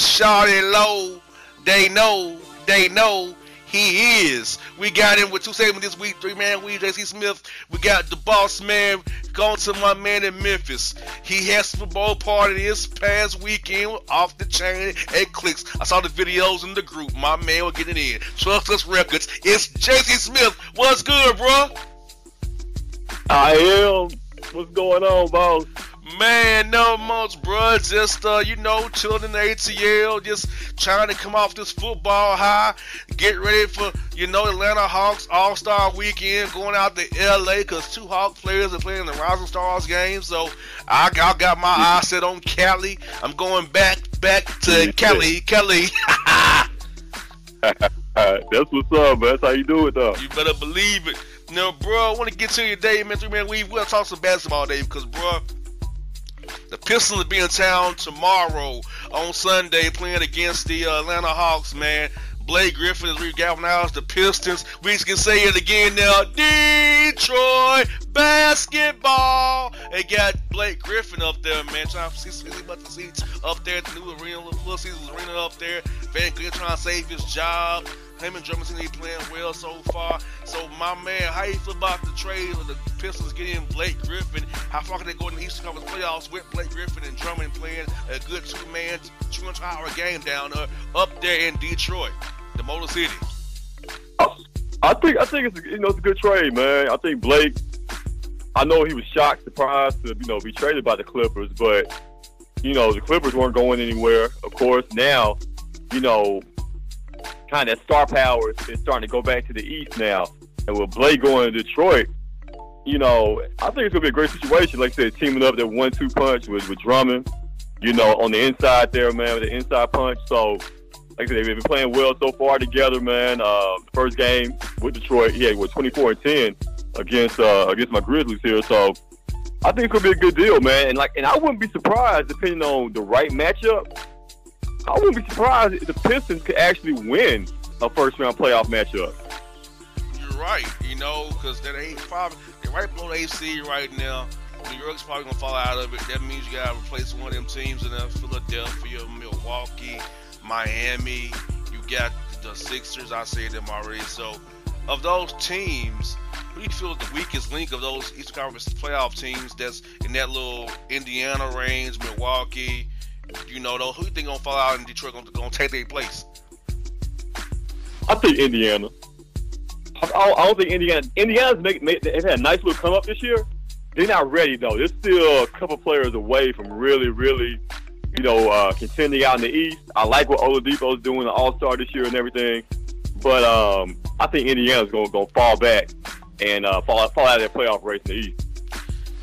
Shawty Low. They know, they know he is. We got him with two segments this week, three man weave, JC Smith. We got the boss man going to my man in Memphis. He had Super Bowl party this past weekend off the chain at Clicks. I saw the videos in the group. My man was getting in. Trust us records. It's JC Smith. What's good, bro? I am. What's going on, boss? Man, no much, bro. Just uh, you know, chilling in the ATL, just trying to come off this football high, get ready for you know Atlanta Hawks All Star Weekend, going out to LA because two Hawk players are playing the Rising Stars game. So I, I got my eyes set on Cali. I'm going back back to Cali, Cali. That's what's up, man. That's how you do it, though. You better believe it. Now, bro, I want to get to your day, man. Three Man, we will talk some basketball, Dave, because, bro, the Pistons will be in town tomorrow on Sunday playing against the Atlanta Hawks, man. Blake Griffin is regalvanized the Pistons. We can say it again now. Detroit basketball. They got Blake Griffin up there, man, trying to see about the seats up there at the new arena, Little Caesars Arena up there. Van Glick trying to save his job. Him and Drummond seem to be playing well so far. So, my man, how you feel about the trade of the Pistons getting Blake Griffin? How far can they go in the Eastern Conference playoffs with Blake Griffin and Drummond playing a good two-man, 200-hour game down there, up there in Detroit, the Motor City? I think I think it's you know it's a good trade, man. I think Blake. I know he was shocked, surprised to you know be traded by the Clippers, but you know the Clippers weren't going anywhere. Of course, now you know kind of star power is starting to go back to the East now. And with Blake going to Detroit, you know, I think it's gonna be a great situation. Like I said, teaming up that one-two punch with with Drummond, you know, on the inside there, man, with the inside punch. So, like I said, they've been playing well so far together, man. Uh, first game with Detroit, he had what 24 and 10 against uh, against my Grizzlies here. So, I think it could be a good deal, man. And like, and I wouldn't be surprised depending on the right matchup I wouldn't be surprised if the Pistons could actually win a first round playoff matchup. You're right, you know, because they're probably they're right below the AC right now. New York's probably gonna fall out of it. That means you gotta replace one of them teams in Philadelphia, Milwaukee, Miami. You got the Sixers. I said them already. So, of those teams, who do you feel is the weakest link of those Eastern Conference playoff teams? That's in that little Indiana range, Milwaukee, you know, though, who you think gonna fall out in Detroit gonna, gonna take their place? I think Indiana. I, I don't think Indiana. Indiana's make, make they've had a nice little come up this year. They're not ready though. They're still a couple players away from really, really, you know, uh, contending out in the East. I like what Oladipo's doing, the All Star this year and everything, but um, I think Indiana's gonna gonna fall back and uh, fall fall out of their playoff race in the East.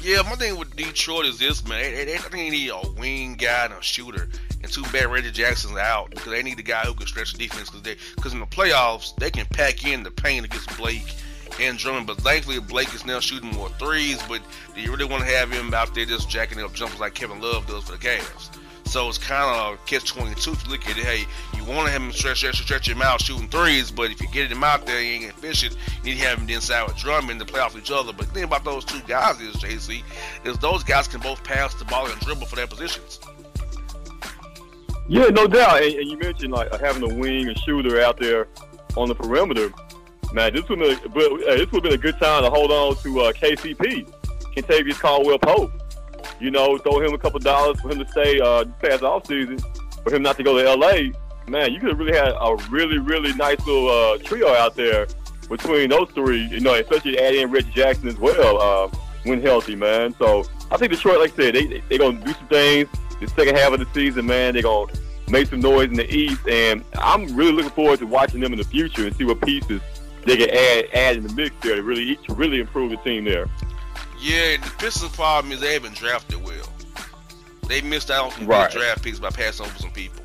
Yeah, my thing with Detroit is this, man. They, they, they need a wing guy and a shooter. And too bad Reggie Jackson's out because they need a guy who can stretch the defense because because in the playoffs they can pack in the paint against Blake and Drummond. But thankfully Blake is now shooting more threes. But do you really want to have him out there just jacking up jumpers like Kevin Love does for the Cavs? So it's kind of catch 22 if you look at it. Hey, you want to have him stretch, stretch, stretch him out shooting threes, but if you get him out there, he ain't efficient. You need to have him inside with Drummond to play off each other. But the thing about those two guys is, JC, is those guys can both pass the ball and dribble for their positions. Yeah, no doubt. And, and you mentioned like having a wing and shooter out there on the perimeter. Man, this would have been, uh, this would have been a good time to hold on to uh, KCP, Kentavious Caldwell Pope you know, throw him a couple dollars for him to stay uh, past off season, for him not to go to LA. Man, you could have really had a really, really nice little uh, trio out there between those three. You know, especially add in Reggie Jackson as well uh, when healthy, man. So I think Detroit, like I said, they they, they gonna do some things the second half of the season, man. They're gonna make some noise in the East, and I'm really looking forward to watching them in the future and see what pieces they can add add in the mix there to really to really improve the team there. Yeah, the Pistons' problem is they haven't drafted well. They missed out on some right. good draft picks by passing over some people.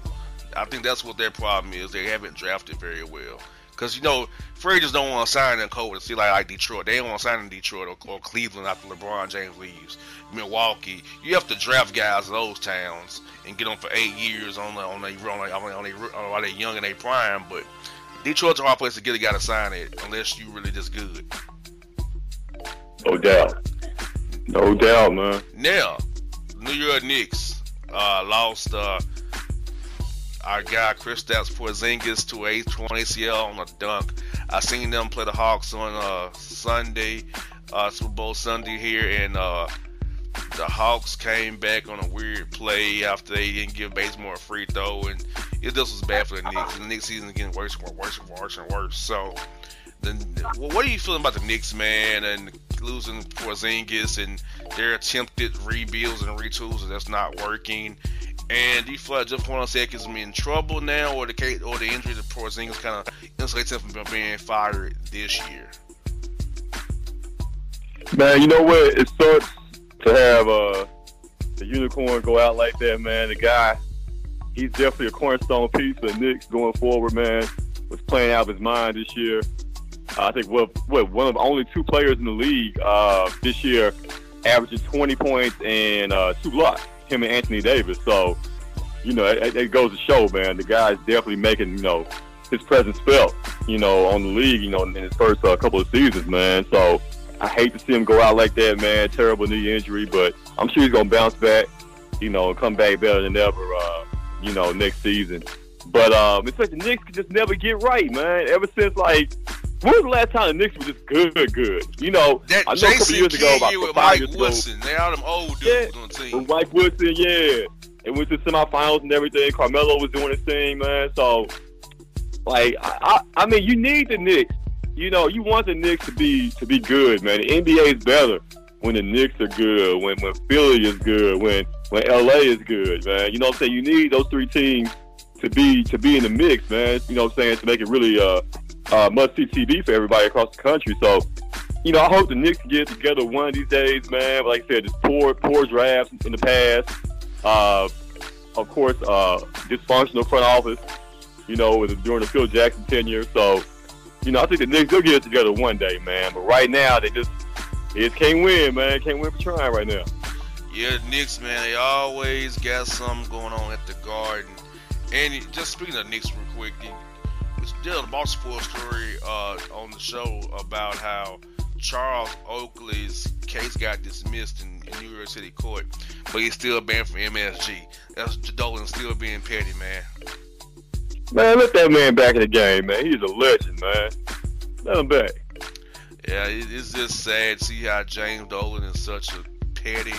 I think that's what their problem is. They haven't drafted very well. Because, you know, Freddie just don't want to sign in code to see like, like Detroit. They don't want to sign in Detroit or, or, Cleveland after LeBron James leaves. Milwaukee. You have to draft guys in those towns and get them for eight years on the, on the, on the, on the, while they're young and they prime. But Detroit's a hard place to get a guy to sign it unless you really just good. No doubt. No doubt, man. Now, New York Knicks uh, lost uh, our guy Chris Kristaps Porzingis to a torn ACL on a dunk. I seen them play the Hawks on uh, Sunday, uh, Super Bowl Sunday here, and uh, the Hawks came back on a weird play after they didn't give Bazemore a free throw, and it just was bad for the Knicks. The Knicks season is getting worse and worse and worse and worse. So, then, what are you feeling about the Knicks, man, and losing Porzingis and their attempted rebuilds and retools that's not working? And do you feel like Jeff Hornacek is in trouble now, or the or the injury to Porzingis kind of insulates him from being fired this year? Man, you know what? It sucks to have uh, the unicorn go out like that, man. The guy, he's definitely a cornerstone piece of the Knicks going forward, man. Was playing out of his mind this year. Uh, I think what what one of only two players in the league uh, this year averaging 20 points and uh, two blocks. Him and Anthony Davis. So, you know, it, it goes to show, man. The guy's definitely making you know his presence felt, you know, on the league, you know, in his first uh, couple of seasons, man. So I hate to see him go out like that, man. Terrible knee injury, but I'm sure he's gonna bounce back, you know, and come back better than ever, uh, you know, next season. But um, it's like the Knicks could just never get right, man. Ever since like when was the last time the Knicks were just good, good? You know, that I know Jason a couple years ago, about with five Mike years Woodson, they all them old dudes on the team. With Mike Woodson, yeah. And went to semifinals and everything. Carmelo was doing his thing, man. So, like, I, I, I mean, you need the Knicks. You know, you want the Knicks to be to be good, man. The NBA is better when the Knicks are good, when when Philly is good, when when LA is good, man. You know what I'm saying? You need those three teams to be to be in the mix, man. You know what I'm saying? To make it really uh, uh must see TV for everybody across the country. So, you know, I hope the Knicks get together one of these days, man. But like I said, just poor poor drafts in the past. Uh, of course, uh, dysfunctional front office. You know, during the Phil Jackson tenure. So, you know, I think the Knicks they'll get it together one day, man. But right now, they just they just can't win, man. Can't win for trying right now. Yeah, Knicks, man, they always got something going on at the Garden. And just speaking of Knicks, real quick, did a Boss Sports story uh, on the show about how Charles Oakley's case got dismissed in, in, New York City court, but he's still banned from MSG. That's Dolan still being petty, man. Man, let that man back in the game, man. He's a legend, man. Let him back. Yeah, it's just sad to see how James Dolan is such a petty.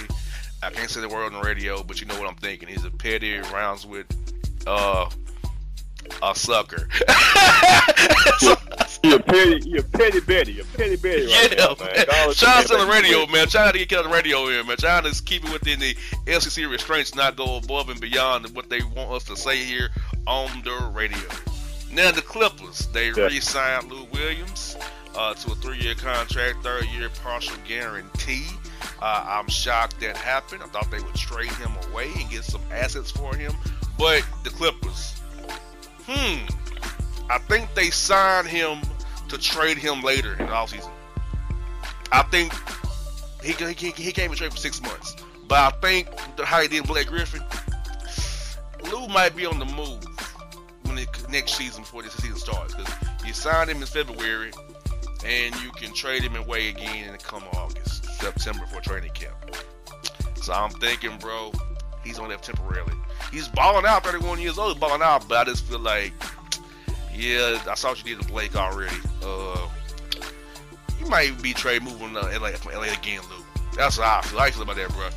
I can't say the word on the radio, but you know what I'm thinking. He's a petty, rounds with uh, a sucker. a petty, a petty Betty, a petty Betty. Right yeah, now, man. Shout out to the radio, man. Trying to get on the radio here, man. Trying to keep it within the FCC restraints, not go above and beyond what they want us to say here on the radio. Now the Clippers, they yeah. re-signed Lou Williams uh, to a three-year contract, third-year partial guarantee. Uh, I'm shocked that happened. I thought they would trade him away and get some assets for him, but the Clippers, hmm, I think they signed him to trade him later in the offseason. I think he, he, he came and trade for six months, but I think how he did Blake Griffin, Lou might be on the move when it, next season before this season starts because you signed him in February and you can trade him away again in the come August, September for training camp. So I'm thinking, bro, he's on there temporarily. He's balling out, 31 years old, balling out, but I just feel like, yeah, I saw what you did to Blake already. Uh, you might be trade moving to LA from LA again, Lou. That's how I feel. Feel about that, bro?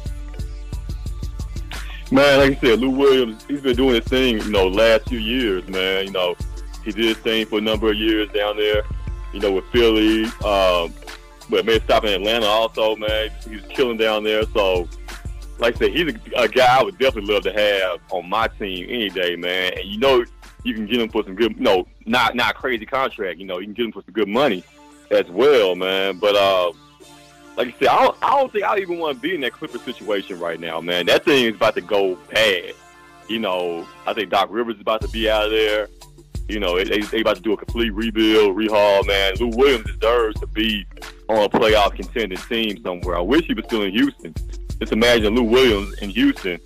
Man, like I said, Lou Williams, he's been doing his thing, you know, last few years, man. You know, he did his thing for a number of years down there, you know, with Philly. Um, but man, stop in Atlanta also, man. He's killing down there. So, like I said, he's a, a, guy I would definitely love to have on my team any day, man. And you know, you can get him for some good, no, not not crazy contract. You know, you can get him for some good money as well, man. But uh, like I said, I don't, I don't think I even want to be in that Clipper situation right now, man. That thing is about to go bad. You know, I think Doc Rivers is about to be out of there. You know, they they about to do a complete rebuild, rehaul, man. Lou Williams deserves to be on a playoff contending team somewhere. I wish he was still in Houston. Just imagine Lou Williams in Houston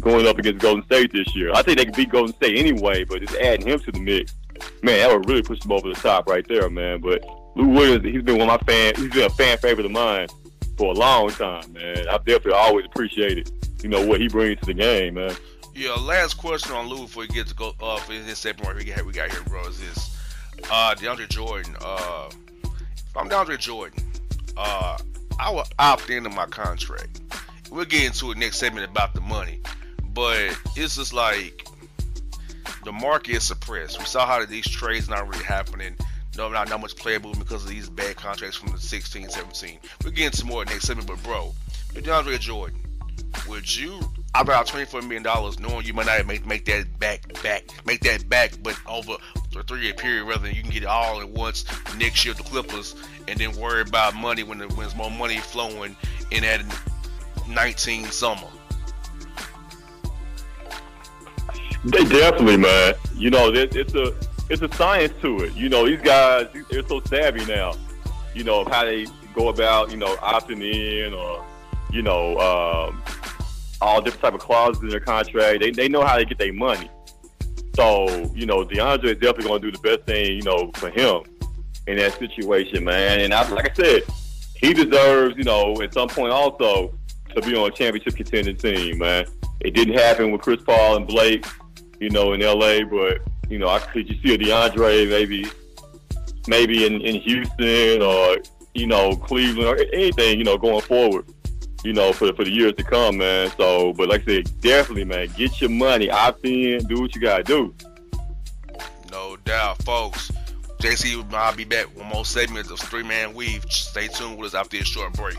going up against Golden State this year. I think they could beat Golden State anyway, but just adding him to the mix, man, that would really push them over the top right there, man. But Lou Williams, he's been one of my fan. He's been a fan favorite of mine for a long time, man. I've definitely always appreciated you know what he brings to the game, man. Yeah, last question on Lou before we get to go uh for his second one we got we got here, bro, is this uh DeAndre Jordan. Uh if I'm DeAndre Jordan, uh I will opt into my contract. We'll get into it next segment about the money. But it's just like the market is suppressed. We saw how these trades not really happening. No, not, not much player movement because of these bad contracts from the 16, 17. We'll get into more next segment, but bro, DeAndre Jordan, would you about twenty-four million dollars, knowing you might not make make that back, back, make that back, but over a three-year period, rather than you can get it all at once next year the Clippers, and then worry about money when, the, when there's more money flowing in that 19 summer. They definitely, man. You know, it's a it's a science to it. You know, these guys they're so savvy now. You know how they go about you know opting in or you know um, all different type of clauses in their contract. They they know how to get their money. So you know, DeAndre is definitely going to do the best thing you know for him in that situation, man. And I, like I said, he deserves you know at some point also to be on a championship contending team, man. It didn't happen with Chris Paul and Blake, you know, in LA, but you know, I could you see a DeAndre maybe maybe in, in Houston or you know Cleveland or anything, you know, going forward you know, for for the years to come, man. So, but like I said, definitely, man, get your money, opt in, do what you gotta do. No doubt, folks. JC I'll be back with more segments of Three Man Weave. Stay tuned with us after this short break.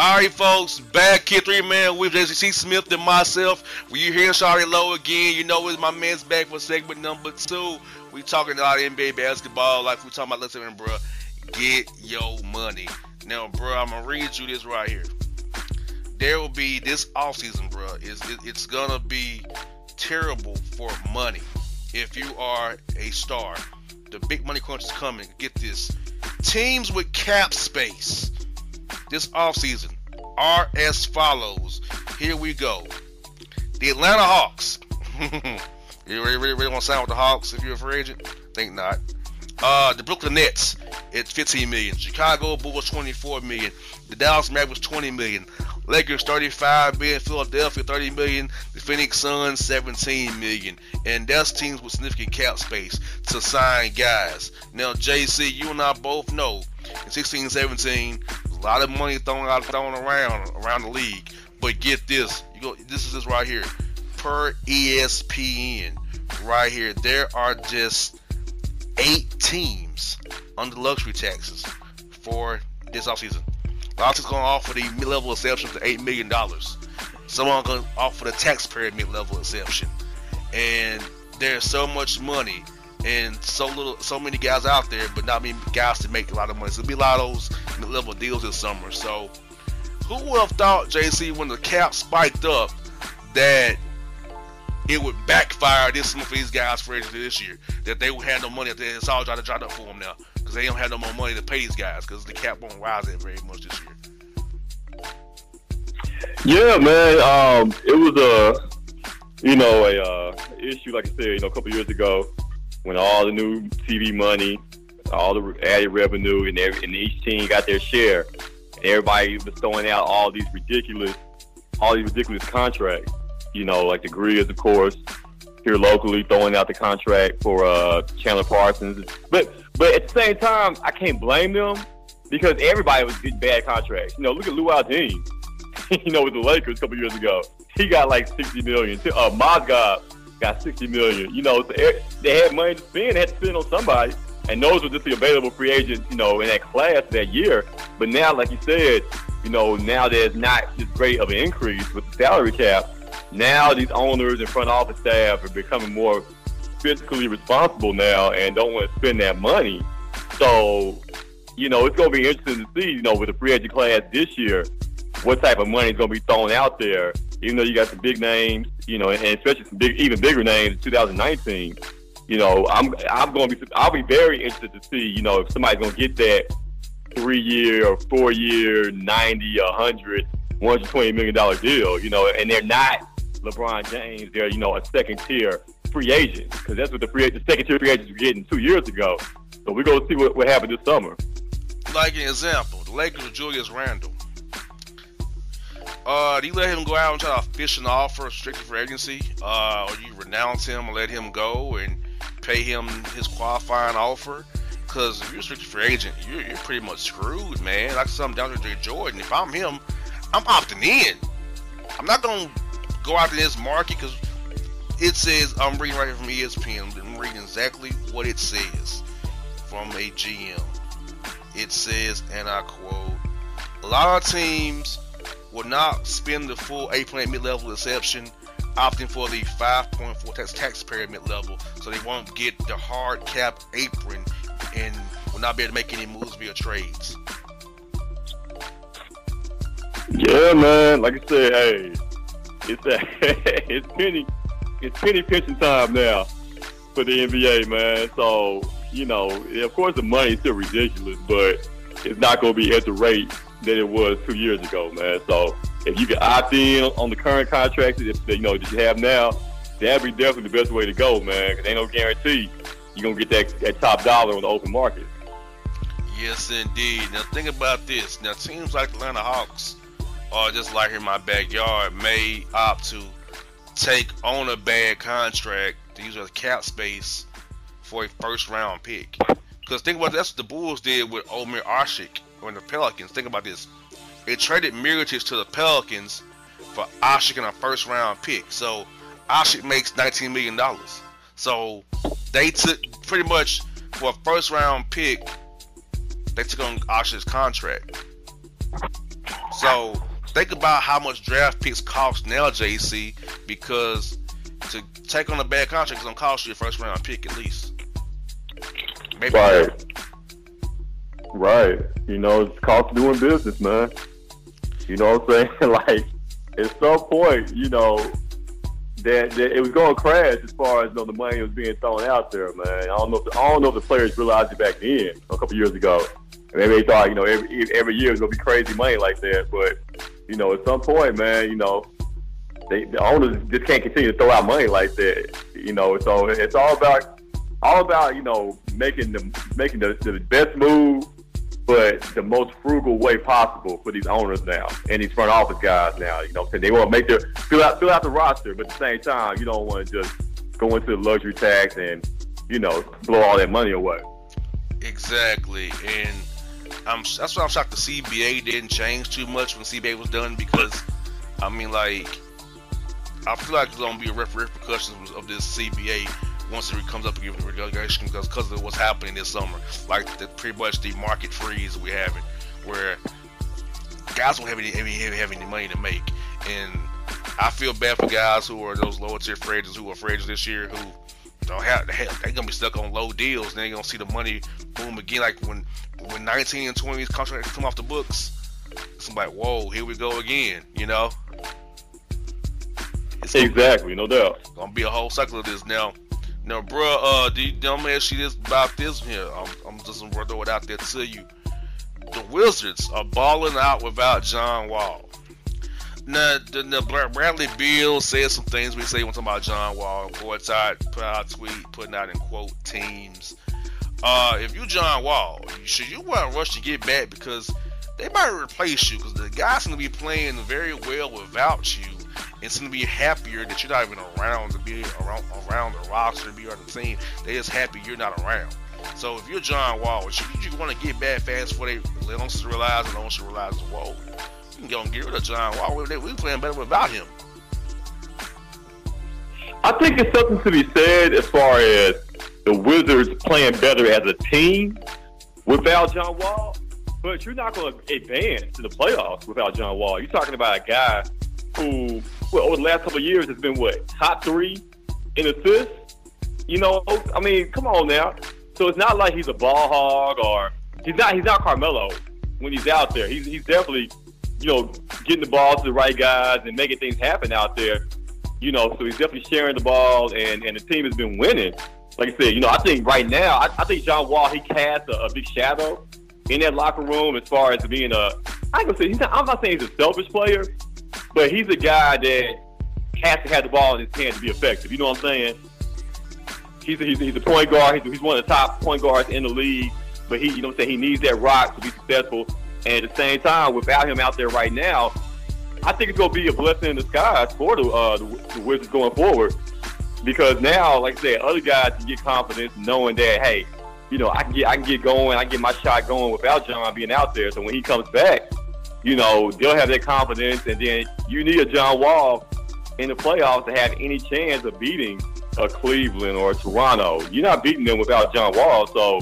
Alright, folks, back here, three man with JC Smith and myself. When you hear Shawty Low again, you know it's my man's back for segment number two. We talking about NBA basketball, like we talking about. Listen, bro, get your money. Now, bro, I'm gonna read you this right here. There will be this offseason, bro. Is it, it's gonna be terrible for money if you are a star. The big money crunch is coming. Get this: teams with cap space this offseason are as follows. Here we go. The Atlanta Hawks. you really, really, really want to sign with the Hawks if you're a free agent? Think not. Uh, the Brooklyn Nets, it's 15 million. Chicago Bulls, 24 million. The Dallas Mavericks, 20 million. Lakers, 35 million. Philadelphia, 30 million. The Phoenix Suns, 17 million. And that's teams with significant cap space to sign guys. Now, JC, you and I both know in 16 17, a lot of money thrown out thrown around around the league. But get this, you go. This is this right here, per ESPN, right here. There are just eight teams under luxury taxes for this offseason. Is going to offer the mid-level exception for eight million dollars. Someone going to offer the taxpayer mid-level exception, and there's so much money and so little, so many guys out there, but not many guys to make a lot of money. So it'll be a lot of those mid-level deals this summer. So who would have thought, JC, when the cap spiked up, that it would backfire this for these guys for this year? That they would have no money. It's all trying to drop up for them now because they don't have no more money to pay these guys because the cap won't rise that very much this year. Yeah, man. Um, it was a you know a uh, issue like I said, you know, a couple years ago when all the new TV money, all the added revenue, and, every, and each team got their share, and everybody was throwing out all these ridiculous, all these ridiculous contracts. You know, like the Grizz, of course, here locally throwing out the contract for uh, Chandler Parsons. But but at the same time, I can't blame them because everybody was getting bad contracts. You know, look at Luol Deng. you know, with the Lakers a couple years ago, he got like sixty million. Uh, Mozgov got 60 million. You know, they had money to spend, they had to spend on somebody. And those were just the available free agents, you know, in that class that year. But now, like you said, you know, now there's not this great of an increase with the salary cap. Now these owners and front office staff are becoming more fiscally responsible now and don't want to spend that money. So, you know, it's going to be interesting to see, you know, with the free agent class this year, what type of money is going to be thrown out there even though you got some big names, you know, and especially some big, even bigger names in 2019. You know, I'm I'm going to be I'll be very interested to see, you know, if somebody's going to get that three year or four year, 90, 100, 120 million dollar deal, you know, and they're not LeBron James. They're you know a second tier free agent because that's what the free the second tier free agents were getting two years ago. So we're going to see what, what happened this summer. Like an example, the Lakers of Julius Randle. Uh, do you let him go out and try to fish an offer restricted for agency, uh, or you renounce him and let him go and pay him his qualifying offer? Because if you're restricted free agent, you're, you're pretty much screwed, man. Like something down to Jordan. If I'm him, I'm opting in. I'm not gonna go out to this market because it says I'm reading right here from ESPN. I'm reading exactly what it says from a GM. It says, and I quote: "A lot of teams." Will not spend the full 8.8 mid-level exception, opting for the 5.4 tax taxpayer mid-level, so they won't get the hard cap apron and will not be able to make any moves via trades. Yeah, man. Like I said, hey, it's a, it's penny, it's penny pitching time now for the NBA, man. So you know, of course, the money is still ridiculous, but it's not going to be at the rate than it was two years ago, man. So if you can opt in on the current contracts that you know that you have now, that'd be definitely the best way to go, man. Because ain't no guarantee you're gonna get that, that top dollar on the open market. Yes, indeed. Now think about this. Now teams like the Atlanta Hawks, or just like in my backyard, may opt to take on a bad contract to use as cap space for a first round pick. Because think about that's what the Bulls did with Omer Asik on the Pelicans. Think about this. They traded Mirotic to the Pelicans for Asik and a first round pick. So Asik makes $19 million. So they took pretty much for a first round pick, they took on Asik's contract. So think about how much draft picks cost now, JC, because to take on a bad contract is gonna cost you a first round pick at least. Maybe right. Right. You know, it's cost doing business, man. You know what I'm saying? like, at some point, you know, that, that it was going to crash as far as you know, the money was being thrown out there, man. I don't know if the, I don't know if the players realized it back then, a couple years ago. Maybe they thought, you know, every every year was gonna be crazy money like that. But you know, at some point, man, you know, they, the owners just can't continue to throw out money like that. You know, so it's all about all about you know making the making the, the best move but the most frugal way possible for these owners now and these front office guys now. You know, they want to make their fill out fill out the roster, but at the same time, you don't want to just go into the luxury tax and you know blow all that money away. Exactly, and I'm that's why I'm shocked the CBA didn't change too much when CBA was done because I mean like I feel like there's gonna be a repercussions of this CBA once it comes up again with regulation because because of what's happening this summer, like the, pretty much the market freeze we're having, where guys don't have any, any have any money to make, and I feel bad for guys who are those lower tier free agents who are free agents this year who don't have they're gonna be stuck on low deals. and They ain't gonna see the money boom again. Like when when 19 and 20 contracts come off the books, it's like whoa, here we go again. You know. It's exactly, no doubt. Gonna be a whole cycle of this now. Now, bro, uh, do you, don't ask you this about this here. I'm, I'm just gonna throw it out there to you. The Wizards are balling out without John Wall. Now, the, the Bradley Beal said some things we say when talking about John Wall. Courtside put out tweet, putting out in quote teams. Uh, if you John Wall, you should you want to rush to get back because they might replace you because the guys to be playing very well without you and seem to be happier that you're not even around to be around around the roster, be on the team. They just happy you're not around. So if you're John Wall, you, you want to get bad fans before they don't realize and don't realize, whoa, we can go and get rid of John Wall. We, we playing better without him. I think it's something to be said as far as the Wizards playing better as a team without John Wall. But you're not going to advance to the playoffs without John Wall. You're talking about a guy who, well, over the last couple years has been what top three in assists. You know, I mean, come on now. So it's not like he's a ball hog or he's not. He's not Carmelo when he's out there. He's he's definitely, you know, getting the ball to the right guys and making things happen out there. You know, so he's definitely sharing the ball, and and the team has been winning. Like I said, you know, I think right now, I, I think John Wall he casts a, a big shadow in that locker room as far as being a. I can say he's not, I'm not saying he's a selfish player, but he's a guy that has to have the ball in his hand to be effective. You know what I'm saying? He's a, he's a, he's a point guard. He's, he's one of the top point guards in the league. But he, you know what I'm saying? He needs that rock to be successful. And at the same time, without him out there right now, I think it's going to be a blessing in disguise for the, uh, the, the Wizards going forward. Because now, like I said, other guys can get confidence knowing that, hey, you know, I can get I can get going, I can get my shot going without John being out there. So when he comes back, you know, they'll have that confidence, and then you need a John Wall in the playoffs to have any chance of beating a Cleveland or a Toronto. You're not beating them without John Wall, so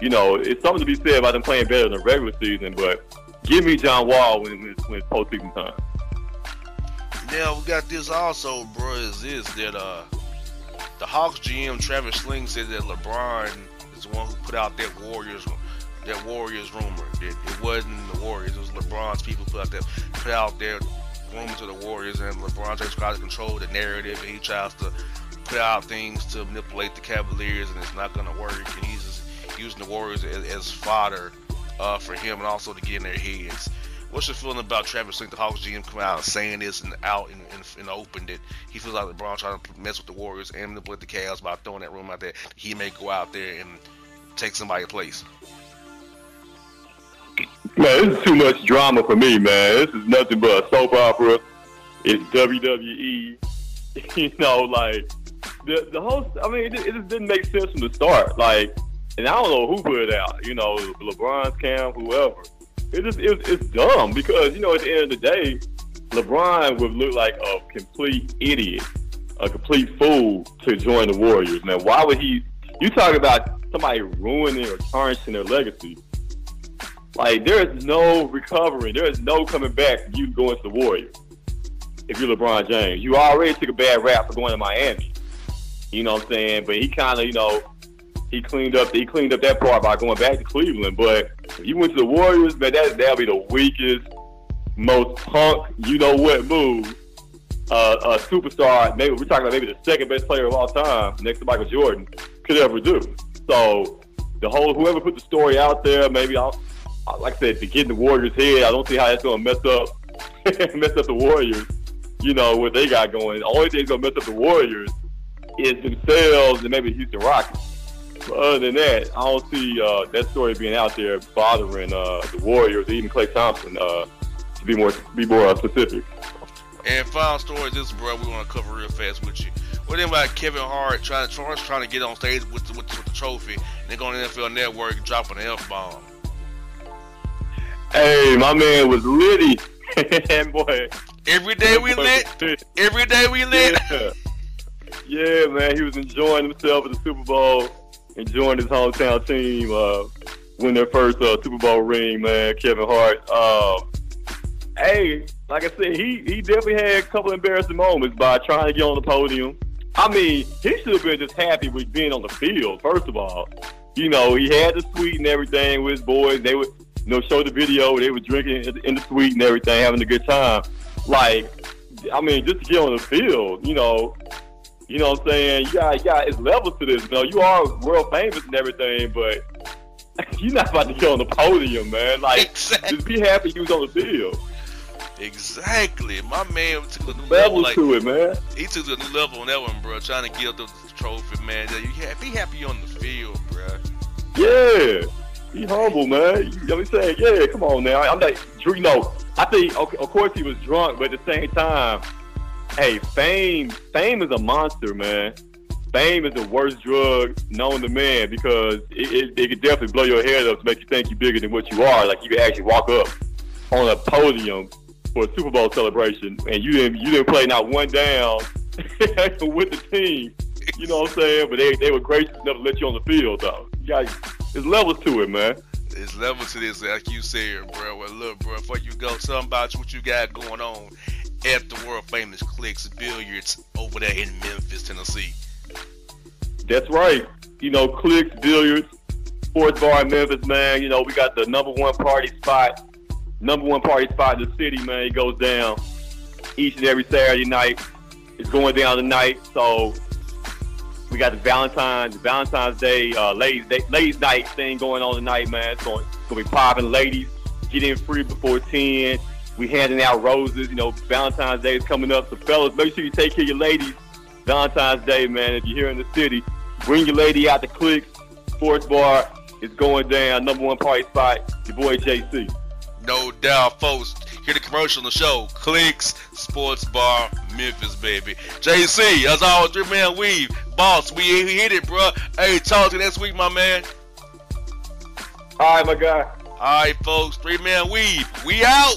you know it's something to be said about them playing better in the regular season. But give me John Wall when, when, when it's postseason time. Now we got this also, bro. Is this that uh the Hawks GM Travis Schlenk said that LeBron is the one who put out that Warriors that Warriors rumor. That it wasn't the Warriors. It was LeBron's people put out that put out their rumors to the Warriors, and LeBron just tries to control the narrative, and he tries to put out things to manipulate the Cavaliers, and it's not going to work. And he's just using the Warriors as, as fodder uh, for him, and also to get in their heads. What's your feeling about Travis Schlenk, the Hawks GM, coming out and saying this and out and, in the open he feels like LeBron trying to mess with the Warriors and manipulate the Cavs by throwing that rumor out there? He may go out there and take somebody's place. Man, this is too much drama for me, man. This is nothing but a soap opera. It's WWE. you know, like the the whole. I mean, it, it, just didn't make sense from the start. Like, and I don't know who put it out. You know, LeBron's camp, whoever. It just it, it's dumb because you know at the end of the day, LeBron would look like a complete idiot, a complete fool to join the Warriors. Man, why would he? You talk about somebody ruining or tarnishing their legacy. Like there is no recovering. There is no coming back. You going to the Warriors if you're LeBron James. You already took a bad rap for going to Miami. You know what I'm saying? But he kind of, you know, he cleaned up. He cleaned up that part by going back to Cleveland. But if you went to the Warriors, man, that that'll be the weakest, most punk, you know what move. Uh, a superstar, maybe we're talking about maybe the second best player of all time, next to Michael Jordan, could ever do. So the whole whoever put the story out there, maybe I'll like I said, to get in the Warriors' head, I don't see how that's going to mess up mess up the Warriors. You know what they got going. The only thing that's going to mess up the Warriors is themselves and maybe Houston Rockets. But other than that, I don't see uh, that story being out there bothering uh, the Warriors, even Klay Thompson, uh, to be more be more uh, specific. And final story, this bro, we want to cover real fast with you. What about Kevin Hart trying, trying to get on stage with the, with, the trophy, and then going to NFL Network dropping an F bomb? Hey, my man was litty. and boy. Every day we lit. Every day we lit. Yeah. yeah, man. He was enjoying himself at the Super Bowl, enjoying his hometown team uh, win their first uh, Super Bowl ring, man. Kevin Hart. Um, hey, like I said, he he definitely had a couple embarrassing moments by trying to get on the podium I mean, he should have been just happy with being on the field. First of all, you know, he had the suite and everything with his boys. They would, you know, show the video. They were drinking in the suite and everything, having a good time. Like, I mean, just to get on the field, you know, you know what I'm saying? You got, you got, it's levels to this. You know, you are world famous and everything, but you're not about to get on the podium, man. Like, exactly. just be happy you was on the field. Exactly. My man took a new level, level like, to it, man. He took a new level on that one, bro. Trying to get the trophy, man. You be happy on the field, bro. Yeah. Be humble, man. You know what I'm saying? Yeah, come on now. I'm like, you know, I think, okay, of course he was drunk, but at the same time, hey, fame, fame is a monster, man. Fame is the worst drug known to man because it, it, it can definitely blow your head up to make you think you're bigger than what you are. Like you can actually walk up on a podium for a Super Bowl celebration, and you didn't you didn't play not one down with the team. You know what I'm saying? But they they were gracious enough to let you on the field, though. You got there's levels to it, man. It's levels to this, like you said, bro. Well, look, bro, before you go, something about what you got going on at the world famous Clicks Billiards over there in Memphis, Tennessee. That's right. You know, Clicks Billiards, Sports Bar in Memphis, man. You know, we got the number one party spot number one party spot in the city, man. It goes down each and every Saturday night. It's going down tonight, so we got the Valentine's Valentine's Day, uh, ladies day, ladies night thing going on tonight, man. It's going, it's going to be popping. Ladies, get in free before ten. We handing out roses. You know, Valentine's Day is coming up, so fellas, make sure you take care of your ladies. Valentine's Day, man. If you're here in the city, bring your lady out to Clicks Sports Bar. It's going down. Number one party spot. Your boy JC. No doubt, folks. Hear the commercial on the show. Clicks Sports Bar, Memphis, baby. JC, as always, three man weave. Boss, we hit it, bro. Hey, talk to you next week, my man. All right, my guy. All right, folks. Three man weave. We out.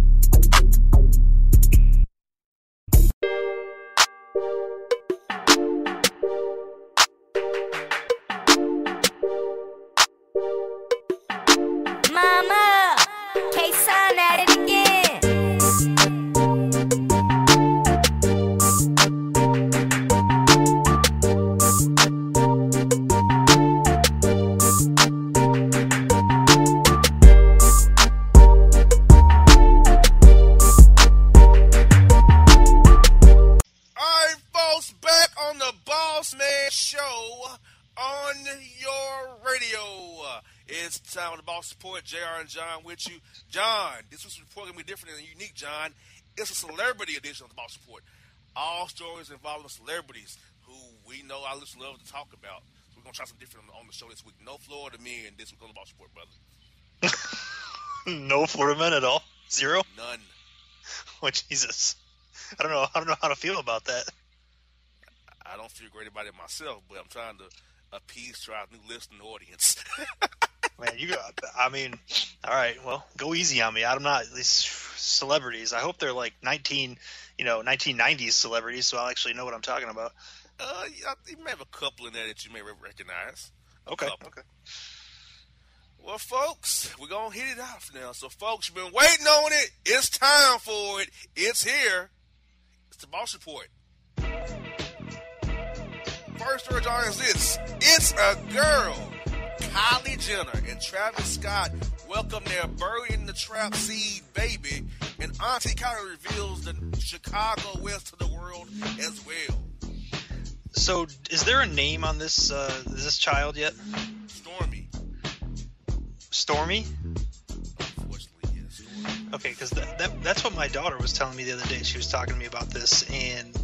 John with you. John, this was going to be different and unique, John. It's a celebrity edition of the Boss Report. All stories involving celebrities who we know our listeners love to talk about. So we're going to try something different on the show this week. No Florida men this week on the Boss Report, brother. no Florida men at all? Zero? None. Oh, Jesus. I don't know. I don't know how to feel about that. I don't feel great about it myself, but I'm trying to appease to our new listening audience. Man, you got. I mean, all right. Well, go easy on me. I'm not these celebrities. I hope they're like 19, you know, 1990s celebrities, so I'll actually know what I'm talking about. Uh, you may have a couple in there that you may recognize. Okay. Okay. Well, folks, we're gonna hit it off now. So, folks, you've been waiting on it. It's time for it. It's here. It's the Boss Report. First story is this. It's a girl. Kylie Jenner and Travis Scott welcome their Bird in the Trap seed baby, and Auntie Kylie reveals the Chicago West to the world as well. So, is there a name on this uh, this child yet? Stormy. Stormy? Unfortunately, yes. Stormy. Okay, because that, that that's what my daughter was telling me the other day. She was talking to me about this, and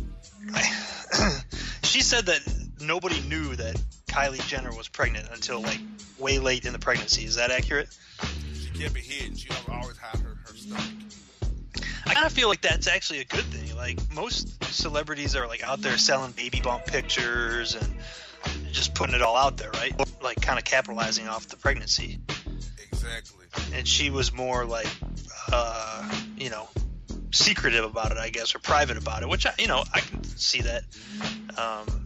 I, she said that nobody knew that Kylie Jenner was pregnant until like way late in the pregnancy. Is that accurate? She kept it hidden. She always had her, her stomach. I kind of feel like that's actually a good thing. Like most celebrities are like out there selling baby bump pictures and just putting it all out there, right? Like kind of capitalizing off the pregnancy. Exactly. And she was more like, uh, you know, secretive about it, I guess, or private about it, which I, you know, I can see that um,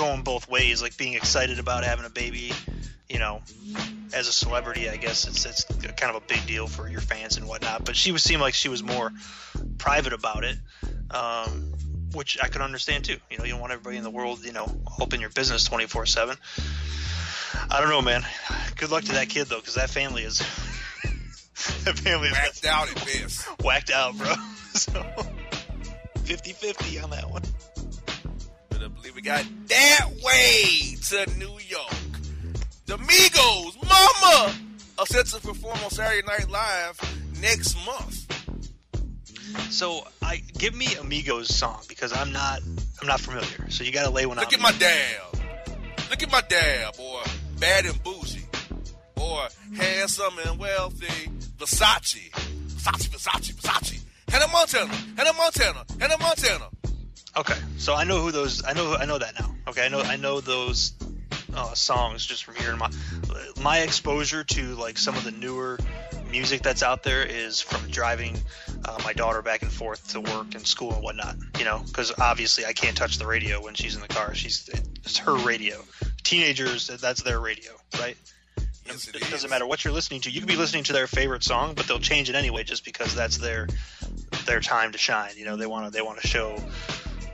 going both ways. Like being excited about having a baby, you know, as a celebrity, I guess it's it's kind of a big deal for your fans and whatnot. But she would seem like she was more private about it, um, which I could understand too. You know, you don't want everybody in the world, you know, open your business twenty four seven. I don't know, man. Good luck to that kid though, because that family is that family is Whacked out at best. whacked out, bro. So 50-50 on that one. Believe we got that way to New York. The Migos, Mama, are set to perform on Saturday Night Live next month. So I give me Amigos song because I'm not I'm not familiar. So you got to lay one Look out. at my dab. Look at my dab, or bad and bougie, or handsome and wealthy. Versace, Versace, Versace, Versace. Hannah Montana, Hannah Montana, Hannah Montana. Okay, so I know who those. I know. I know that now. Okay, I know. I know those uh, songs just from hearing my my exposure to like some of the newer music that's out there is from driving uh, my daughter back and forth to work and school and whatnot. You know, because obviously I can't touch the radio when she's in the car. She's it's her radio. Teenagers, that's their radio, right? Yes, it doesn't matter what you're listening to. You could be listening to their favorite song, but they'll change it anyway just because that's their their time to shine. You know, they want to they want to show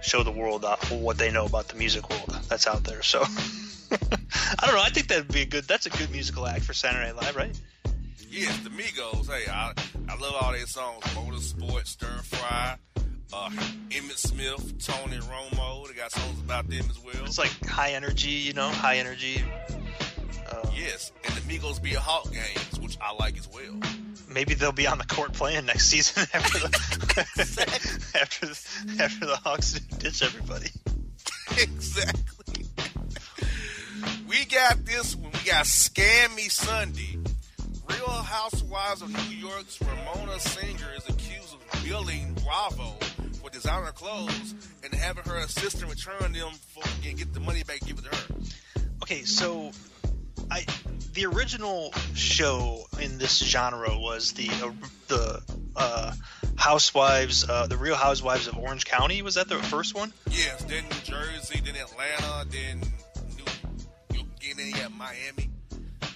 show the world uh, what they know about the music world that's out there. So I don't know. I think that'd be a good. That's a good musical act for Saturday Night Live, right? Yes, the Migos. Hey, I, I love all their songs. Motorsport, Stir Fry, uh, Emmitt Smith, Tony Romo. They got songs about them as well. It's like high energy, you know, high energy. Uh, Yes, and the Migos be a Hawk games, which I like as well. Maybe they'll be on the court playing next season after the after the, after the Hawks ditch everybody. exactly. we got this one. We got Scammy Sunday. Real Housewives of New York's Ramona Singer is accused of billing Bravo for designer clothes and having her assistant return them for, and get the money back and give it to her. Okay, so I the original show in this genre was the uh, the uh, Housewives, uh, the Real Housewives of Orange County. Was that the first one? Yes, then New Jersey, then Atlanta, then New York, then you Miami.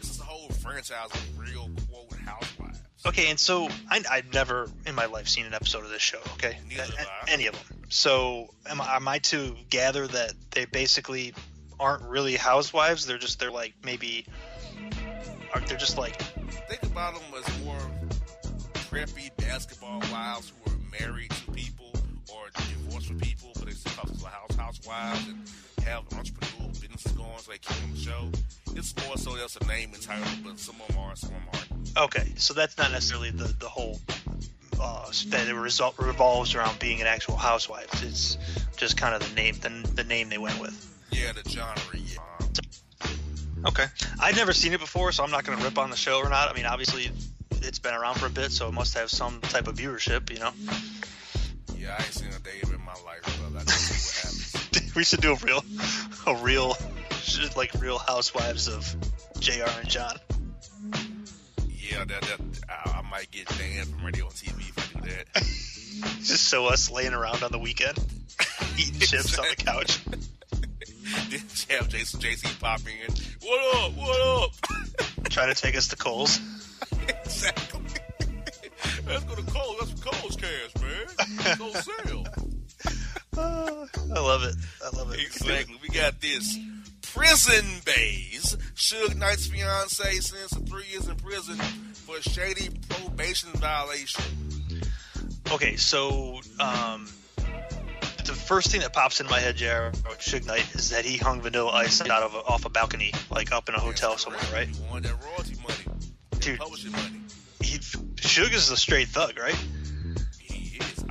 This is a whole franchise of real quote housewives. Okay, and so I, I've never in my life seen an episode of this show. Okay, Neither have any of them. So am, am I to gather that they basically aren't really housewives? They're just they're like maybe, are they're just like Think about them as more preppy basketball wives who are married to people or divorced from people, but they still house housewives and have entrepreneurial businesses going, so they keep on the show. It's more so that's a name and title, but some of them are, some of them aren't. okay. So that's not necessarily the the whole. Uh, that it result revolves around being an actual housewife. It's just kind of the name, the, the name they went with. Yeah, the genre, yeah. Okay. I've never seen it before, so I'm not going to rip on the show or not. I mean, obviously, it's been around for a bit, so it must have some type of viewership, you know? Yeah, I ain't seen a day in my life, but I just what happens. we should do a real, a real, like real housewives of JR and John. Yeah, that, that I, I might get banned from radio and TV if I do that. Just show us laying around on the weekend, eating chips on the couch. Then have Jason JC pop in. What up? What up? Trying to take us to Kohl's. exactly. Let's go to Kohl's. That's Kohl's cash, man. Let's go sell. I love it. I love it. Exactly. We got this. Prison Bays. Suge Knight's fiance sentenced to three years in prison for a shady probation violation. Okay, so um, the first thing that pops in my head, Jared, Suge Knight, is that he hung Vanilla Ice out of a, off a balcony, like up in a hotel somewhere, right? Dude. Suge is a straight thug, right? He is.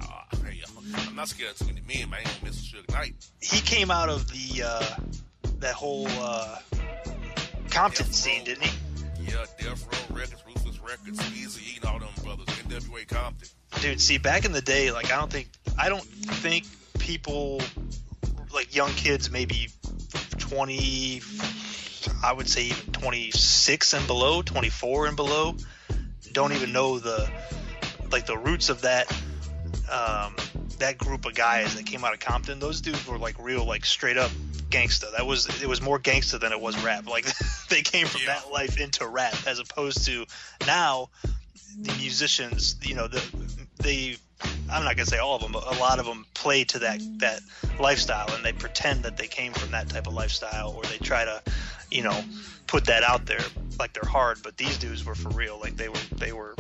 I'm not scared of too many men, man. A Suge Knight. He came out of the uh, that whole uh, Compton Death scene, Row. didn't he? Yeah, Death Row Records, Ruthless Records, Easy Eating, all them brothers, NWA Compton. Dude, see, back in the day, like I don't think I don't think people like young kids, maybe twenty, I would say even twenty six and below, twenty four and below, don't even know the like the roots of that um, that group of guys that came out of Compton. Those dudes were like real, like straight up gangsta. That was it was more gangsta than it was rap. Like they came from Yeah. that life into rap, as opposed to now the musicians. You know, the they. I'm not gonna say all of them, but a lot of them play to that that lifestyle, and they pretend that they came from that type of lifestyle, or they try to, you know, put that out there like they're hard. But these dudes were for real, like they were they were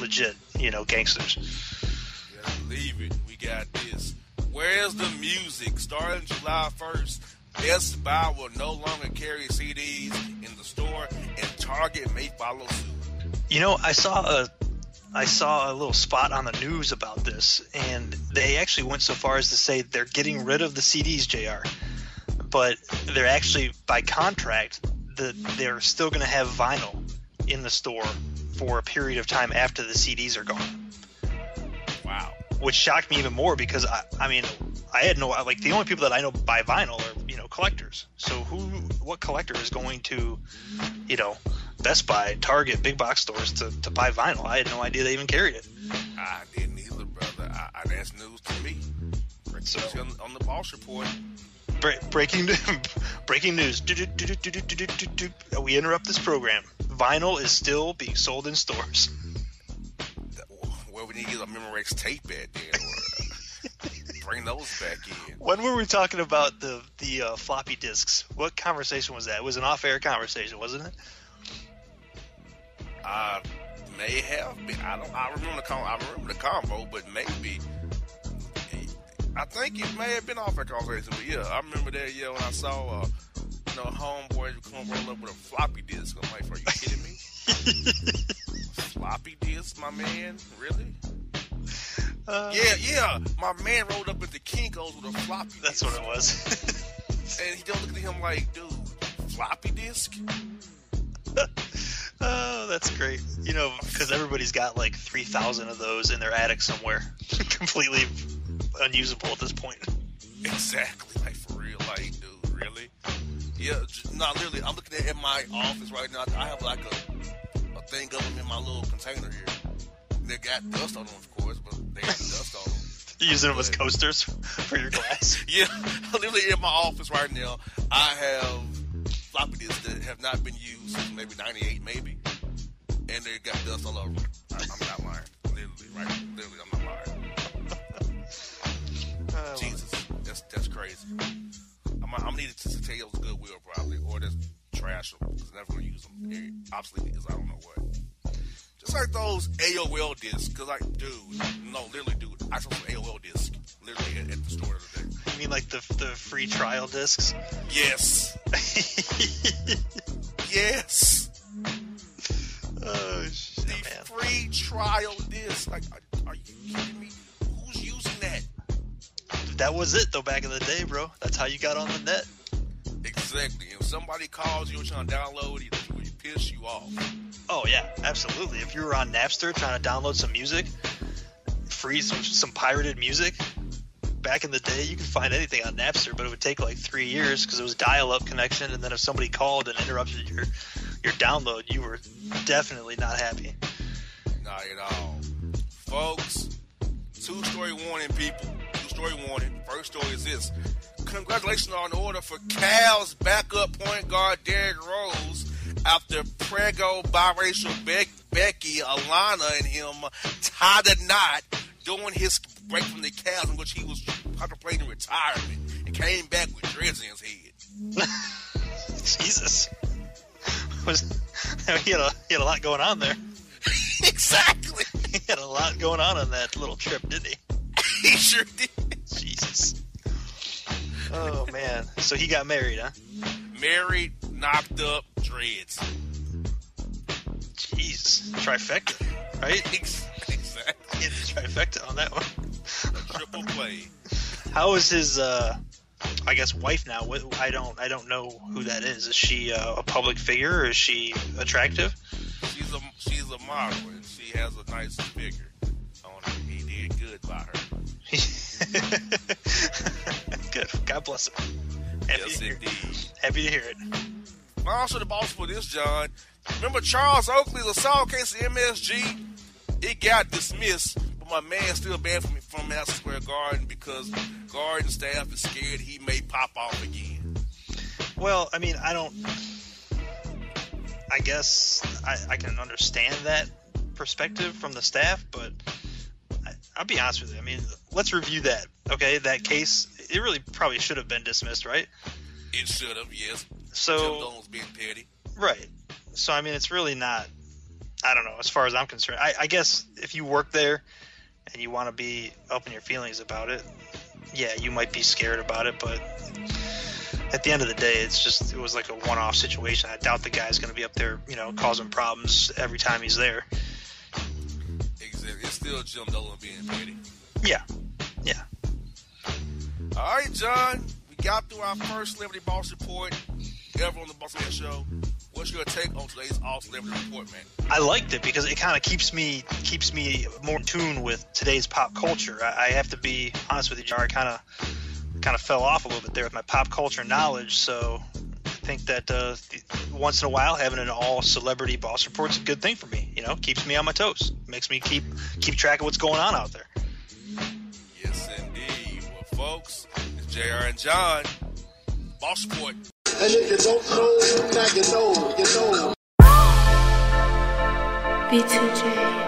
legit, you know, gangsters. Believe it. We got this. Where's the music? Starting July 1st, Best Buy will no longer carry CDs in the store, and Target may follow suit. You know, I saw a I saw a little spot on the news about this, and they actually went so far as to say they're getting rid of the CDs, Jr. But they're actually by contract that they're still going to have vinyl in the store for a period of time after the CDs are gone, Wow. which shocked me even more because I, I mean, I had no like the only people that I know buy vinyl are you know collectors. So who, what collector is going to, you know, Best Buy, Target, big box stores to, to buy vinyl? I had no idea they even carried it. I didn't either, brother. I, I, that's news to me. So- on, on the Boss Report. Bre- breaking breaking news. We interrupt this program. Vinyl is still being sold in stores. Where we need to get a Memorex tape at then. Bring those back in. When were we talking about the the uh, floppy disks? What conversation was that? It was an off-air conversation, wasn't it? I may have been. I don't. I remember the con- I remember the combo, but maybe. I think it may have been off that conversation, but yeah, I remember that. Yeah, when I saw, uh, you know, homeboys come roll up with a floppy disk. I'm like, are you kidding me? floppy disk, my man, really? Uh, Yeah, yeah. My man rolled up at the Kinko's with a floppy. that's disk. what it was. And he don't look at him like, dude, floppy disk. oh, that's great. You know, because everybody's got like three thousand of those in their attic somewhere, completely unusable at this point. Exactly, like for real, like dude, really? Yeah, j- no, literally, I'm looking at in my office right now. I have like a a thing of them in my little container here. They got dust on them, of course, but they got dust on them. Using them as coasters for your glass. Yeah, literally in my office right now, I have floppy disks that have not been used since maybe '98, maybe, and they got dust all over. I, I'm not lying, literally, right? Literally, I'm not lying. Uh, Jesus, that's that's crazy. I'm, I'm gonna need to tell you it was Goodwill probably, or just trash them because I'm never gonna use them. Obsolete because I don't know what. Just like those AOL discs, because like, dude, no, literally, dude, I saw some AOL discs literally at, at the store the other day. You mean like the the free trial discs? Yes, yes, oh shit, the man. free trial disc. Like, are, are you kidding me? Who's using that? That was it though back in the day, bro. That's how you got on the net. Exactly. If somebody calls you and trying to download will piss you off. Oh yeah, absolutely. If you were on Napster trying to download some music, free some, some pirated music, back in the day you could find anything on Napster, but it would take like three years because it was dial-up connection, and then if somebody called and interrupted your your download, you were definitely not happy. Not at all. Folks, two story warning, people. Two story warning. First story is this. Congratulations on in order for Cavs backup point guard Derrick Rose after prego biracial Beck, Becky, Alana, and him tied a knot during his break from the Cavs in which he was contemplating retirement and came back with dreads in his head. Jesus. Was he had a he had a lot going on there. exactly. He had a lot going on on that little trip, didn't he? he sure did. Jesus. Oh man. So he got married, huh? Married, knocked up, dreads. Jeez. Trifecta, right? Exactly. The trifecta on that one. Triple play. How is his uh I guess wife now? I don't I don't know who that is. Is she uh, a public figure or is she attractive? She's a she's a model and she has a nice figure on her. He did good by her. Good. God bless him. Happy, Yes, indeed. happy to hear it. Also, the boss for this, John. Remember Charles Oakley's assault case at MSG? It got dismissed, but my man still banned from from Madison Square Garden because Garden staff is scared he may pop off again. Well, I mean, I don't. I guess I, I can understand that perspective from the staff, but I, I'll be honest with you. I mean, let's review that. Okay, that case, it really probably should have been dismissed, right? It should have, yes. Jim So, Dolan's being petty. right. So, I mean, it's really not. I don't know. As far as I'm concerned, I, I guess if you work there and you want to be up in your feelings about it, yeah, you might be scared about it, but at the end of the day, it's just it was like a one-off situation. I doubt the guy's going to be up there, you know, causing problems every time he's there. Exactly. It's still Jim Dolan being petty. Yeah, yeah. All right, John. Got through our first celebrity boss report ever on the Boss Man Show. What's your take on today's all celebrity report, man? I liked it because it kind of keeps me keeps me more in tune with today's pop culture. I, I have to be honest with you, Jar. I kind of kind of fell off a little bit there with my pop culture knowledge. So I think that uh, once in a while having an all celebrity boss report is a good thing for me. You know, keeps me on my toes, makes me keep keep track of what's going on out there. Yes, indeed. Well, folks, JR and John. Boss report. And if you don't know, now you know, you know. B2J.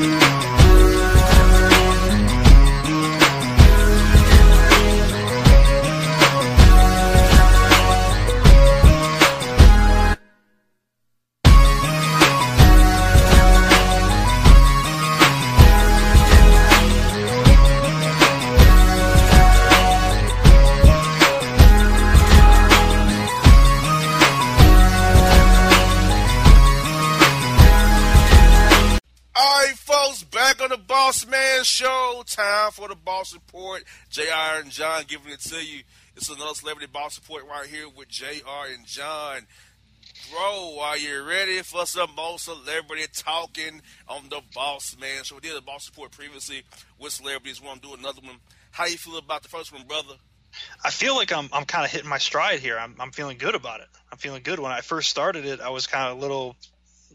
Time for the Boss Report. JR and John giving it to you. It's another celebrity boss report right here with JR and John. Bro, are you ready for some more celebrity talking on the Boss Man So We did a Boss Report previously with celebrities. We want to do another one. How you feel about the first one, brother? I feel like I'm I'm kind of hitting my stride here. I'm I'm feeling good about it. I'm feeling good. When I first started it, I was kind of a little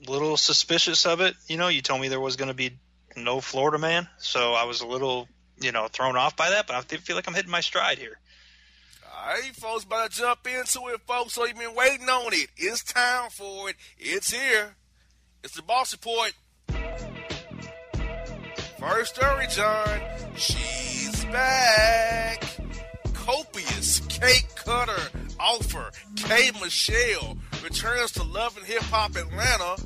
little suspicious of it. You know, you told me there was going to be no Florida man, so I was a little you know thrown off by that. But I feel like I'm hitting my stride here. All right, folks, about to jump into it, folks. So you've been waiting on it. It's time for it. It's here. It's the Boss Report. First story, John. She's back. Copious cake cutter offer. K. Michelle returns to Love and Hip Hop Atlanta.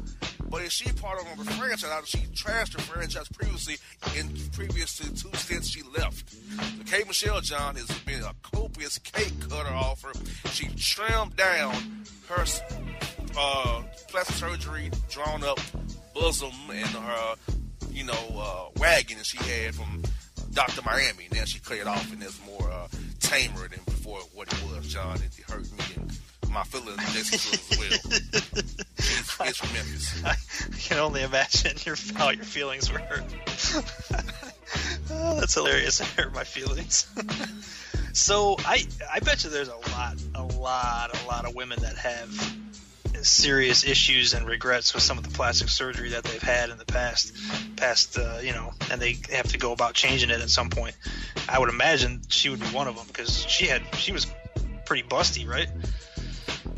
But is she part of a franchise? She trashed her franchise previously in previous to two stints she left. So K. Michelle John has been a copious cake cutter offer. She trimmed down her uh, plastic surgery, drawn up bosom, and her you know uh, wagon that she had from Dr. Miami. Now she cleared off and it's more uh, tamer than before what it was, John. It hurt me and my feelings as well. It's, it's from Memphis. I can only imagine your how your feelings were hurt. oh, that's hilarious. It hurt my feelings. so I I bet you there's a lot, a lot, a lot of women that have serious issues and regrets with some of the plastic surgery that they've had in the past, past uh, you know, and they have to go about changing it at some point. I would imagine she would be one of them because she had she was pretty busty, right?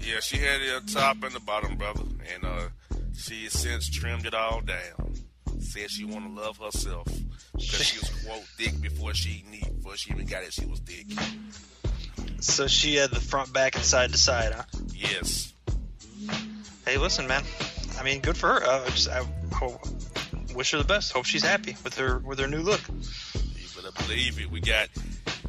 Yeah, she had the top and the bottom, brother, and uh, she has since trimmed it all down. Said she want to love herself because she was quote thick before she need before she even got it. She was thick. So she had the front, back, and side to side, huh? Yes. Hey, listen, man. I mean, good for her. Uh, just, I hope, wish her the best. Hope she's happy with her with her new look. You better believe it. We got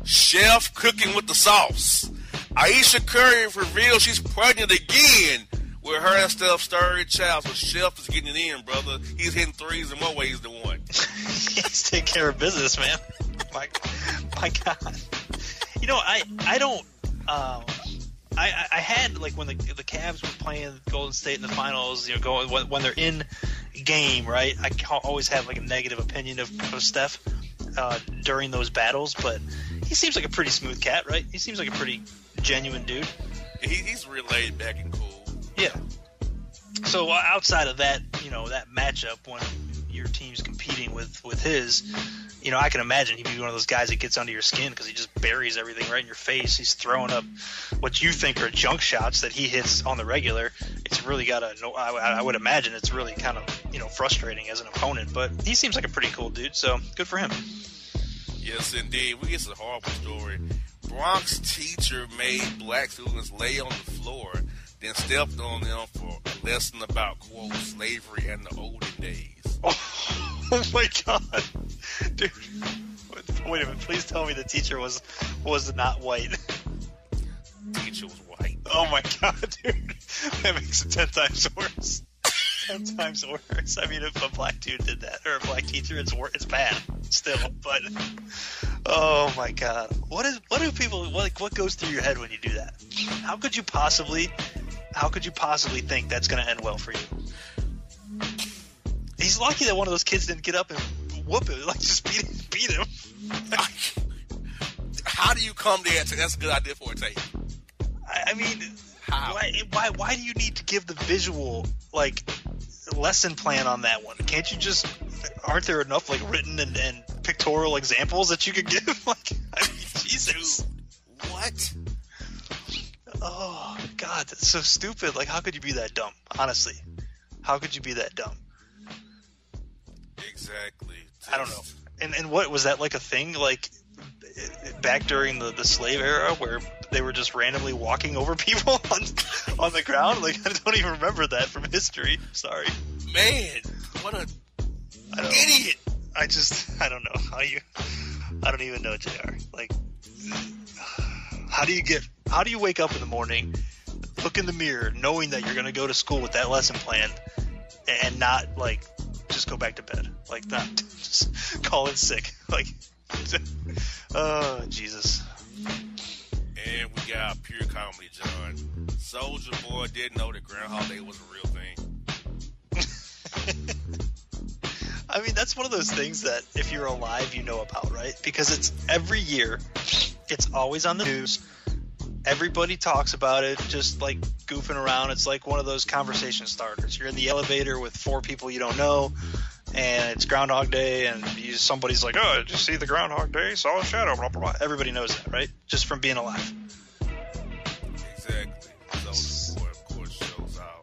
Chef cooking with the sauce. Ayesha Curry reveals she's pregnant again with her and Steph Curry child. So Chef is getting it in, brother. He's hitting threes in more ways than one. He's taking care of business, man. My, my God. You know, I I don't. Um, I, I had like when the the Cavs were playing Golden State in the finals, you know, going when, when they're in game, right? I always have like a negative opinion of, of Steph uh, during those battles, but he seems like a pretty smooth cat, right? He seems like a pretty genuine dude. He, he's real laid back and cool. Yeah. So uh, outside of that, you know, that matchup when your team's competing with with his, you know, I can imagine he'd be one of those guys that gets under your skin because he just buries everything right in your face. He's throwing up what you think are junk shots that he hits on the regular. It's really got a no. I, I would imagine it's really kind of you know frustrating as an opponent, but he seems like a pretty cool dude. So good for him. Yes, indeed. We get to the horrible story. Bronx teacher made black students lay on the floor, then stepped on them for a lesson about quote slavery and the olden days. Oh my god, dude! Wait a minute. Please tell me the teacher was was not white. Teacher was white. Oh my god, dude! That makes it ten times worse. Ten times worse. I mean, if a black dude did that or a black teacher, it's wor- it's bad still. But oh my god, what is what do people what, like? What goes through your head when you do that? How could you possibly? How could you possibly think that's going to end well for you? He's lucky that one of those kids didn't get up and whoop him, like just beat him, beat him. How do you come to say that's a good idea for a tape? I, I mean, How? why, why why do you need to give the visual like lesson plan on that one? Can't you just aren't there enough like written and, and pictorial examples that you could give? like, I mean, Jesus. What? Oh God, that's so stupid. Like, how could you be that dumb? Honestly, how could you be that dumb? Exactly. I don't know. And and what was that like a thing like back during the, the slave era where they were just randomly walking over people on on the ground? Like I don't even remember that from history. Sorry. Man, what a I idiot. I just I don't know how you I don't even know Jr. Like how do you get how do you wake up in the morning, look in the mirror, knowing that you're gonna go to school with that lesson plan, and not like just go back to bed, like not just call in sick, like oh Jesus. Then we got pure comedy, John. Soldier Boy didn't know that Groundhog Day was a real thing. I mean, that's one of those things that if you're alive, you know about, right? Because it's every year, it's always on the news. Everybody talks about it, just like goofing around. It's like one of those conversation starters. You're in the elevator with four people you don't know, and it's Groundhog Day, and you, somebody's like, "Oh, did you see the Groundhog Day? Saw a shadow." Blah blah blah. Everybody knows that, right? Just from being alive. Exactly. Soldier Boy, of course, shows how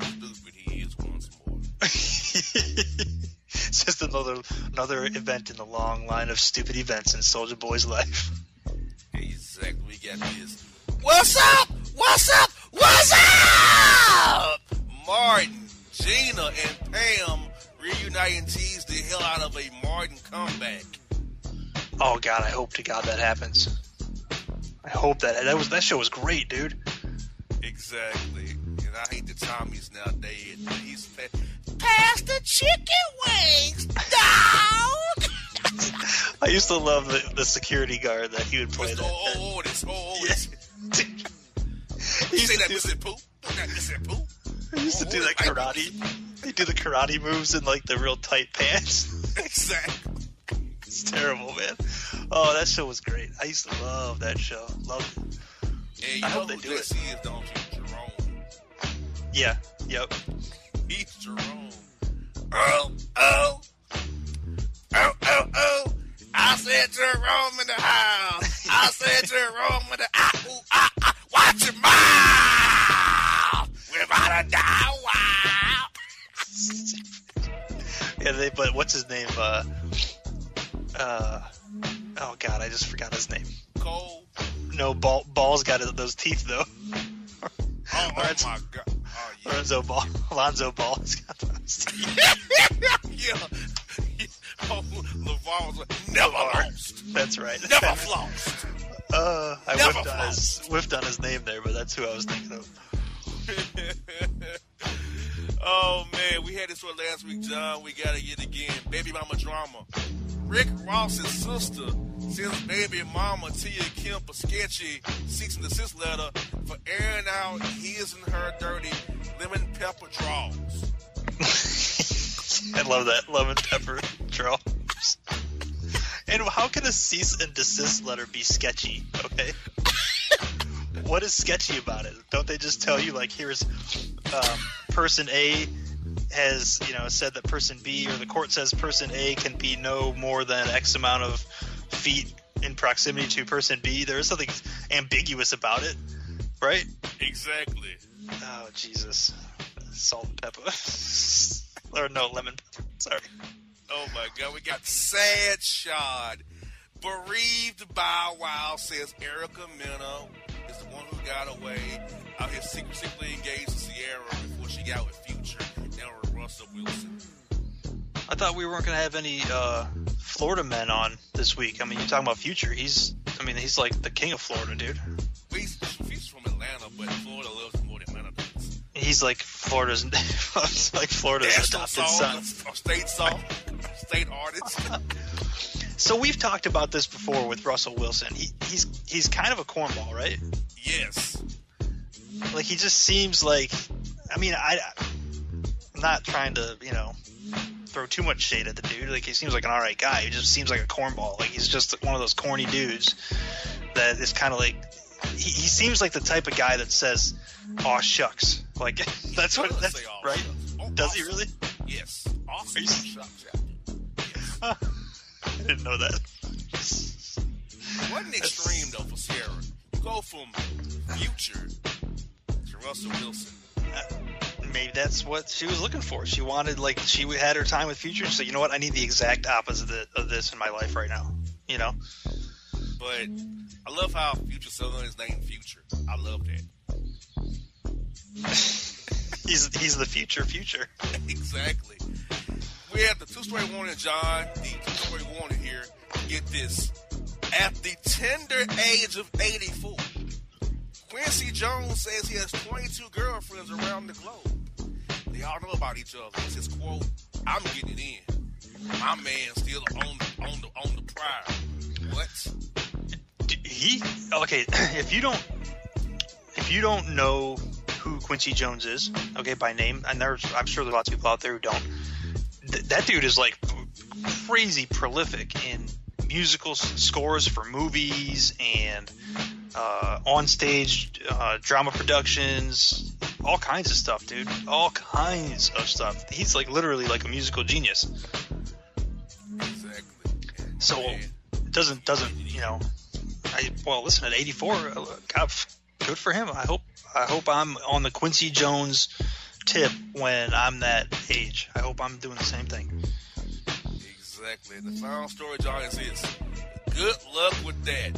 stupid he is once more. it's just another another event in the long line of stupid events in Soldier Boy's life. Exactly. We got this. What's up? What's up? What's up? Martin, Gina, and Pam reunite and tease the hell out of a Martin comeback. Oh God, I hope to God that happens. I hope that that was that show was great, dude. Exactly. And I hate the Tommies nowadays. He's fa- pass the chicken wings, dog. I used to love the, the security guard that he would play. Mr. That, Oh, this, oh, this. Dude. You He used say to that, Mr. Pooh? That Mr. Pooh? He used to do that karate. He do the karate moves in like the real tight pants. Exactly. It's terrible, man. Oh, that show was great. I used to love that show. Love it. And you I know hope they do this is, don't you? Jerome. Yeah. Yep. He's Jerome. Oh, oh. Oh, oh, oh. I said Jerome in the house. I said Jerome in the ah, ooh, Yeah. They. But what's his name? Uh. Uh. Oh God, I just forgot his name. Cole. No, Ball. Ball's got those teeth though. Oh, oh my God. Oh, yeah. Lorenzo Ball. Alonzo Ball's got those teeth. yeah. Oh, LaVar was like, never lost. That's right. Never flossed. Uh, I Never whiffed on, his, whiffed on his name there, but that's who I was thinking of. oh man, we had this one last week, John. We got it again. Baby mama drama. Rick Ross's sister sends baby mama Tia Kemp a sketchy cease and desist letter for airing out his and her dirty lemon pepper draws. I love that lemon pepper draw. And how can a cease and desist letter be sketchy? Okay. What is sketchy about it? Don't they just tell you like here's um, person A has you know said that person B or the court says person A can be no more than X amount of feet in proximity to person B. There is something ambiguous about it, right? Exactly. Oh Jesus, salt and pepper, or no lemon pepper. Sorry. Oh my God, we got sad shot. Bereaved Bow Wow says Erica Mena is the one who got away out here secretly engaged to Ciara before she got with Future. Now Russell Wilson. I thought we weren't gonna have any uh, Florida men on this week. I mean, you're talking about Future. He's, I mean, he's like the king of Florida, dude. He's, he's from Atlanta, but Florida loves more than Atlanta does. He's like Florida's, like Florida's National adopted song, son. state song, state artist. So we've talked about this before with Russell Wilson. He, he's he's kind of a cornball, right? yes. Like he just seems like, I mean, I, I'm not trying to, you know, throw too much shade at the dude. Like he seems like an all right guy. He just seems like a cornball. Like he's just one of those corny dudes that is kind of like. He, he seems like the type of guy that says, "Aw shucks," like that's what. That's, right? shucks. Oh, Does he really? Yes. Awesome. Are you- Shop chapter. I didn't know that. Wasn't extreme though for Ciara. You go from Future to Russell Wilson. Uh, maybe that's what she was looking for. She wanted like she had her time with Future. So you know what? I need the exact opposite of- this in my life right now. You know. But I love how Future Southern is named Future. I love that. He's he's the future future. exactly. We have the two story warning, John. The two story warning here. Get this. At the tender age of 84, Quincy Jones says he has 22 girlfriends around the globe. They all know about each other. He says, quote, I'm getting it in. My man still on the, on the, on the prior. What? He okay. If you don't, if you don't know who Quincy Jones is, okay, by name, and there's, I'm sure there's lots of people out there who don't. Th- that dude is like crazy prolific in musical scores for movies and uh, on stage uh, drama productions, all kinds of stuff, dude. All kinds of stuff. He's like literally like a musical genius. Exactly. So it doesn't doesn't you know? I well listen at 84. uh, God, good for him. I hope I hope I'm on the Quincy Jones tip when I'm that age. I hope I'm doing the same thing. Exactly. The final story, John, is this. Good luck with that.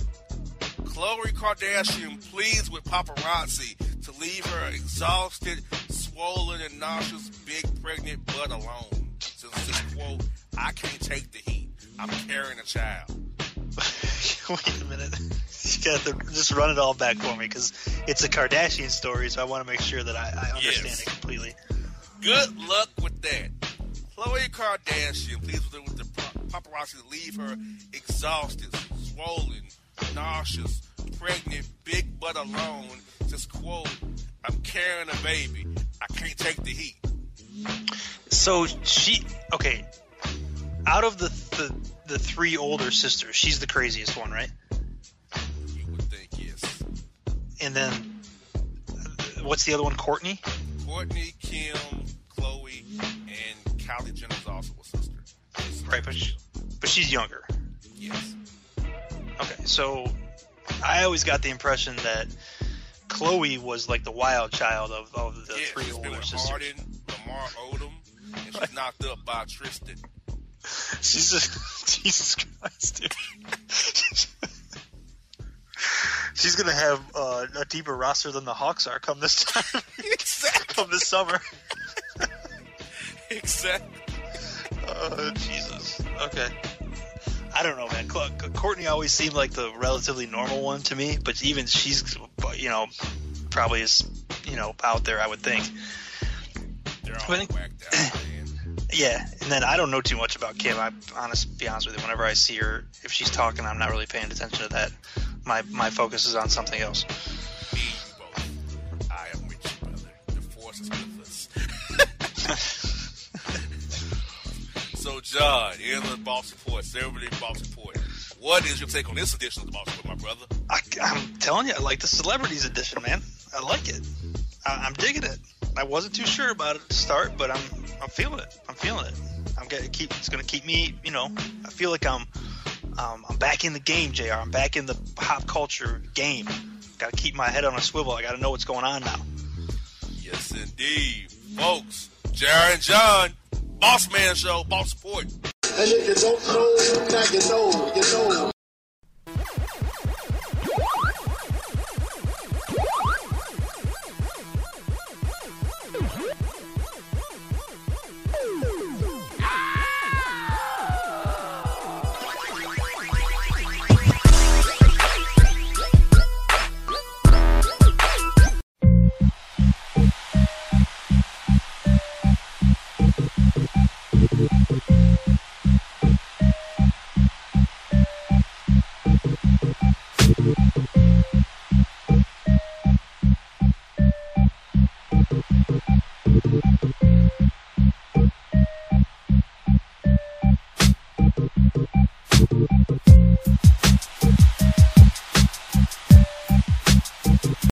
Khloe Kardashian pleads with paparazzi to leave her exhausted, swollen, and nauseous big pregnant butt alone. Since this quote, I can't take the heat. I'm carrying a child. Wait a minute. You got to just run it all back for me because it's a Kardashian story, so I want to make sure that I, I understand Yes. it completely. Good luck with that. Khloe Kardashian pleads with, with the paparazzi to leave her exhausted, swollen, nauseous, pregnant, big butt alone. Just quote, I'm carrying a baby. I can't take the heat. So she okay. Out of the, the the three older sisters, she's the craziest one, right? You would think, yes. And then what's the other one? Kourtney. Kourtney, Kim, Khloe, and Kylie Jenner's also a sister. Right, but she, but she's younger. Yes. Okay, so I always got the impression that Khloe was like the wild child of, of the yeah, three older sisters. Harden, Lamar Odom, and she's knocked up by Tristan. She's just Jesus Christ, dude. She's gonna have uh, a deeper roster than the Hawks are come this time. exactly. come this summer. Exactly. Oh Jesus. Okay. I don't know, man. Kourtney always seemed like the relatively normal one to me, but even she's, you know, probably is, you know, out there. I would think. They're all think- whacked out, man. Yeah, and then I don't know too much about Kim. I honest be honest with you. Whenever I see her, if she's talking, I'm not really paying attention to that. My my focus is on something else. Me, you both. I am with you, brother. The force is with us. so, John, in the Boss Report, Celebrity Boss Report, what is your take on this edition of the Boss Report, my brother? I, I'm telling you, I like the celebrities edition, man. I like it. I, I'm digging it. I wasn't too sure about it to start, but I'm I'm feeling it. I'm feeling it. I'm gonna keep. It's gonna keep me. You know, I feel like I'm um, I'm back in the game, Jr. I'm back in the pop culture game. Got to keep my head on a swivel. I got to know what's going on now. Yes, indeed. Folks, Jared and John, Boss Man Show, Boss Report. And if you don't know, now you know, you know.